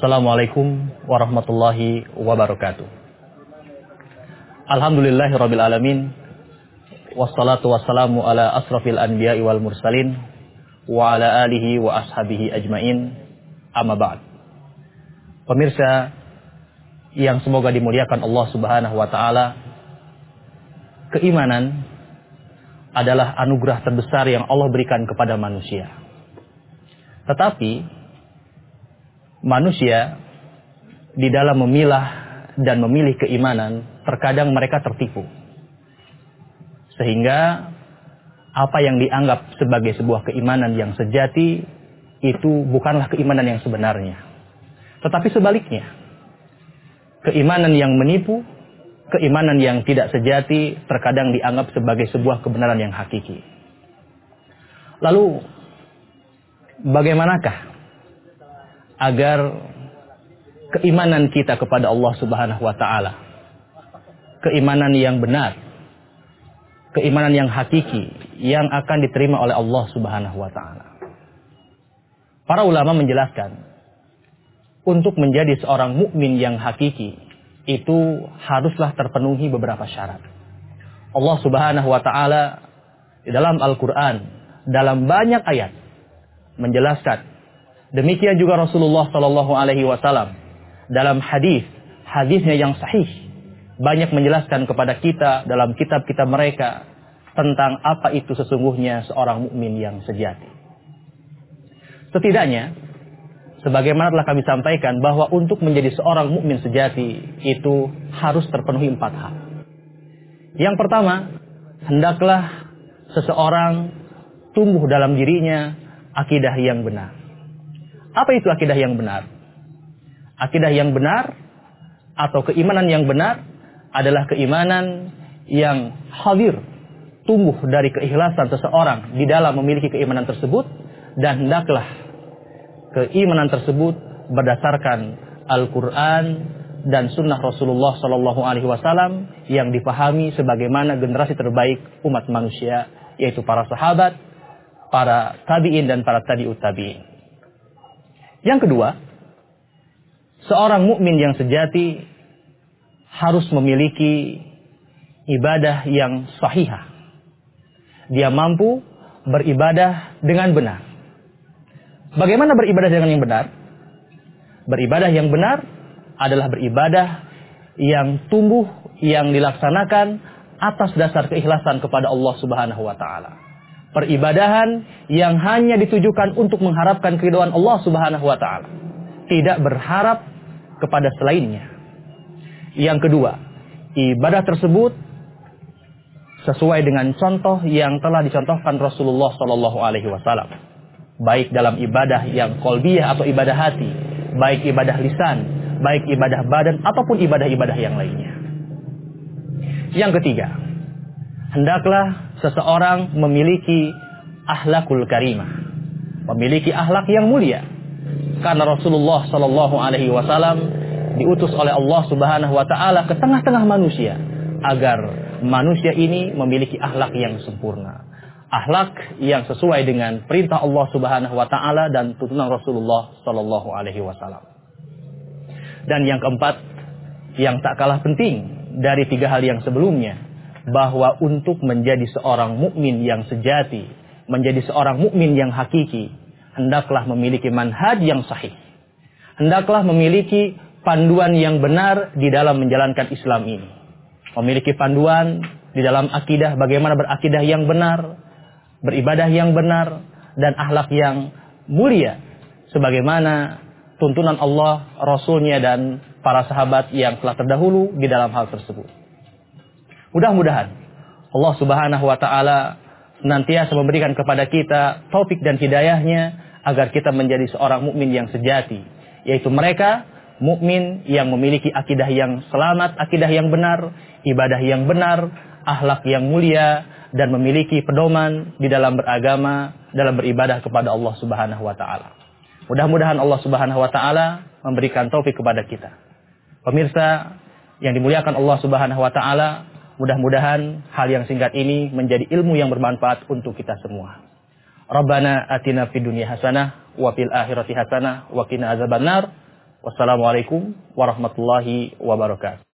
Assalamualaikum warahmatullahi wabarakatuh. Alhamdulillahirabbil alamin. Wassalatu wassalamu ala asrafil anbiya'i wal mursalin wa ala alihi wa ashabihi ajmain. Amma ba'd. Pemirsa yang semoga dimuliakan Allah Subhanahu wa taala, keimanan adalah anugerah terbesar yang Allah berikan kepada manusia. Tetapi manusia di dalam memilah dan memilih keimanan, terkadang mereka tertipu. Sehingga apa yang dianggap sebagai sebuah keimanan yang sejati itu bukanlah keimanan yang sebenarnya. Tetapi sebaliknya, keimanan yang menipu, keimanan yang tidak sejati terkadang dianggap sebagai sebuah kebenaran yang hakiki. Lalu bagaimanakah agar keimanan kita kepada Allah Subhanahu wa taala keimanan yang benar keimanan yang hakiki yang akan diterima oleh Allah Subhanahu wa taala Para ulama menjelaskan untuk menjadi seorang mukmin yang hakiki itu haruslah terpenuhi beberapa syarat. Allah Subhanahu wa taala di dalam Al-Qur'an dalam banyak ayat menjelaskan Demikian juga Rasulullah Shallallahu Alaihi Wasallam dalam hadis hadisnya yang sahih banyak menjelaskan kepada kita dalam kitab-kitab mereka tentang apa itu sesungguhnya seorang mukmin yang sejati. Setidaknya, sebagaimana telah kami sampaikan bahwa untuk menjadi seorang mukmin sejati itu harus terpenuhi empat hal. Yang pertama, hendaklah seseorang tumbuh dalam dirinya akidah yang benar. Apa itu akidah yang benar? Akidah yang benar atau keimanan yang benar adalah keimanan yang hadir, tumbuh dari keikhlasan seseorang di dalam memiliki keimanan tersebut dan hendaklah keimanan tersebut berdasarkan Al-Quran dan Sunnah Rasulullah Sallallahu Alaihi Wasallam yang dipahami sebagaimana generasi terbaik umat manusia yaitu para sahabat, para tabiin dan para tabiut tabiin. Yang kedua, seorang mukmin yang sejati harus memiliki ibadah yang sahihah. Dia mampu beribadah dengan benar. Bagaimana beribadah dengan yang benar? Beribadah yang benar adalah beribadah yang tumbuh, yang dilaksanakan atas dasar keikhlasan kepada Allah Subhanahu wa taala peribadahan yang hanya ditujukan untuk mengharapkan keridhaan Allah Subhanahu wa taala. Tidak berharap kepada selainnya. Yang kedua, ibadah tersebut sesuai dengan contoh yang telah dicontohkan Rasulullah Shallallahu alaihi wasallam. Baik dalam ibadah yang kolbiyah atau ibadah hati, baik ibadah lisan, baik ibadah badan ataupun ibadah-ibadah yang lainnya. Yang ketiga, hendaklah seseorang memiliki ahlakul karimah, memiliki ahlak yang mulia. Karena Rasulullah Shallallahu Alaihi Wasallam diutus oleh Allah Subhanahu Wa Taala ke tengah-tengah manusia agar manusia ini memiliki ahlak yang sempurna, ahlak yang sesuai dengan perintah Allah Subhanahu Wa Taala dan tuntunan Rasulullah Shallallahu Alaihi Wasallam. Dan yang keempat, yang tak kalah penting dari tiga hal yang sebelumnya, bahwa untuk menjadi seorang mukmin yang sejati, menjadi seorang mukmin yang hakiki, hendaklah memiliki manhaj yang sahih. Hendaklah memiliki panduan yang benar di dalam menjalankan Islam ini. Memiliki panduan di dalam akidah bagaimana berakidah yang benar, beribadah yang benar dan akhlak yang mulia sebagaimana tuntunan Allah, Rasulnya dan para sahabat yang telah terdahulu di dalam hal tersebut. Mudah-mudahan Allah Subhanahu wa taala senantiasa memberikan kepada kita taufik dan hidayahnya agar kita menjadi seorang mukmin yang sejati, yaitu mereka mukmin yang memiliki akidah yang selamat, akidah yang benar, ibadah yang benar, akhlak yang mulia dan memiliki pedoman di dalam beragama, dalam beribadah kepada Allah Subhanahu wa taala. Mudah-mudahan Allah Subhanahu wa taala memberikan taufik kepada kita. Pemirsa yang dimuliakan Allah Subhanahu wa taala, Mudah-mudahan hal yang singkat ini menjadi ilmu yang bermanfaat untuk kita semua. Rabbana atina fid dunya hasanah wa fil akhirati hasanah wa qina azabannar. Wassalamualaikum warahmatullahi wabarakatuh.